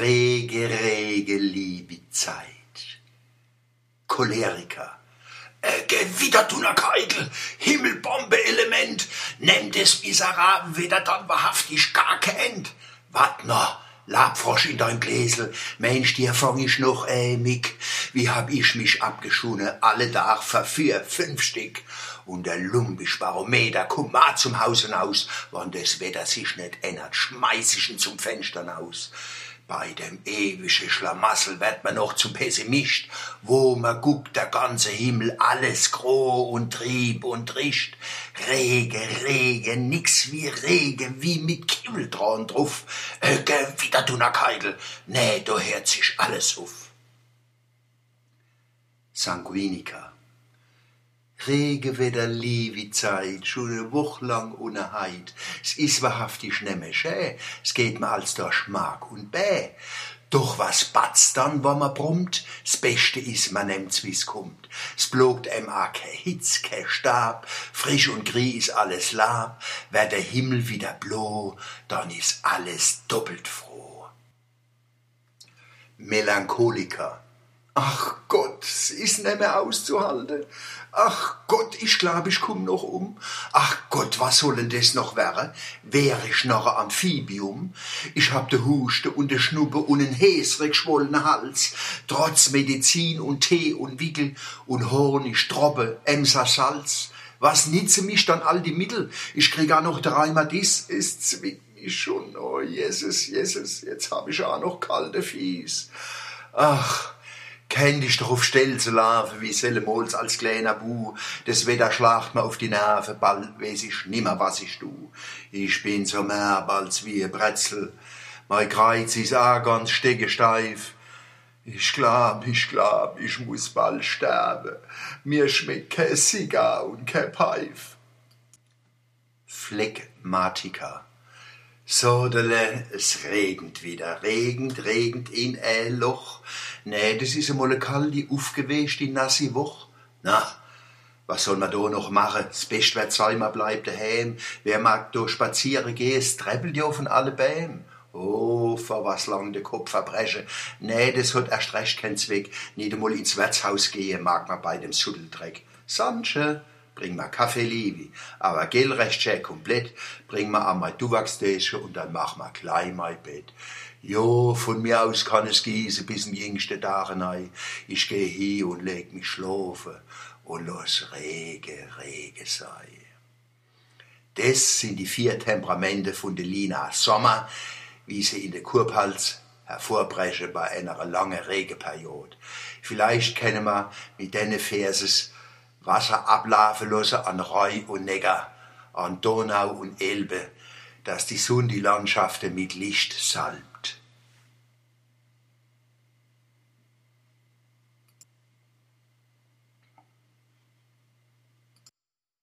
Rege, rege, liebe Zeit. Choleriker. Äh, Gewittertuner Keitel, Himmelbombe-Element, nennt es Miserabelwetter dann wahrhaftig gar kein Wat noch? Labfrosch in dein Gläsel, Mensch, dir fang ich noch ähmig. Wie hab ich mich abgeschune, alle für vier, fünf Stück. Und der lumpisch Barometer, komm mal zum Haus hinaus, wann das Wetter sich nicht ändert, schmeiß ich ihn zum Fenster aus. Bei dem ewigen Schlamassel wird man noch zum Pessimist, wo man guckt, der ganze Himmel, alles groh und trieb und trischt. Rege, Rege, nix wie Rege, wie mit Kimmel dran drauf. Äh, wieder na Keidel, nee, da hört sich alles auf. Sanguinica Regenwetter, liebe Zeit, schon eine Woche lang ohne Heid. Es ist wahrhaftig nimmer schön, es geht mir als durch Mark und Bä. Doch was batzt dann, wenn man brummt? Das Beste ist, man nimmt's, wie's kommt. Es blogt em a kein Hitz, kein Stab, frisch und grie ist alles lab, wär der Himmel wieder blau, dann ist alles doppelt froh. Melancholiker Ach Gott, es ist nicht mehr auszuhalten. Ach Gott, ich glaub, ich komm noch um. Ach Gott, was soll denn das noch werden? Wär ich noch ein Amphibium? Ich hab de Huste und de Schnuppe und en häsrig geschwollenen Hals. Trotz Medizin und Tee und Wickel und Honig, Stroppe, Emser Salz. Was nütze mich dann all die Mittel? Ich krieg auch noch dreimal dies, es zwickt mich schon. Oh Jesus, Jesus, jetzt hab ich auch noch kalte Fies. Ach, Kenn dich doch auf Stell zu laufen, wie Sellemols als kleiner Bu. Das Wetter schlacht mir auf die Nerven, bald weiß ich nimmer, was ich tu. Ich bin so merb als wie ein Bretzel. Mein Kreuz ist auch ganz steif. Ich glaub, ich glaub, ich muss bald sterben. Mir schmeckt kein Zigar und kein Pfeif. Phlegmatiker. Sodele, es regnet wieder, regend, regend in ein Loch. Nee, das ist einmal eine kalte, aufgewäschte, nasse Woche. Na, was soll man da noch machen? Das Beste wird sein, man bleibt daheim. Wer mag da spazieren gehen, es treppelt ja von alle Bäumen. Oh, für was lang den Kopf verbrechen. Nee, das hat erst recht keinen Zweck. Nicht einmal ins Wirtshaus gehen mag man bei dem Suddeldreck. Sanche, bring mal Kaffee, Liebe. Aber gell recht schön komplett, bring mal einmal Duwachsdäsche und dann mach mal klein mein Bett. Jo, von mir aus kann es gießen bis in jüngste Tage rein. Ich geh hier und leg mich schlafen und los rege, rege sei. Das sind die vier Temperamente von der Lina Sommer, wie sie in der Kurpals hervorbrechen bei einer langen Regeperiode. Vielleicht kennen wir mit denen Verses Wasser ablaufen lassen an Rhein und Neckar, an Donau und Elbe, dass die Sonne die Landschaften mit Licht salbt.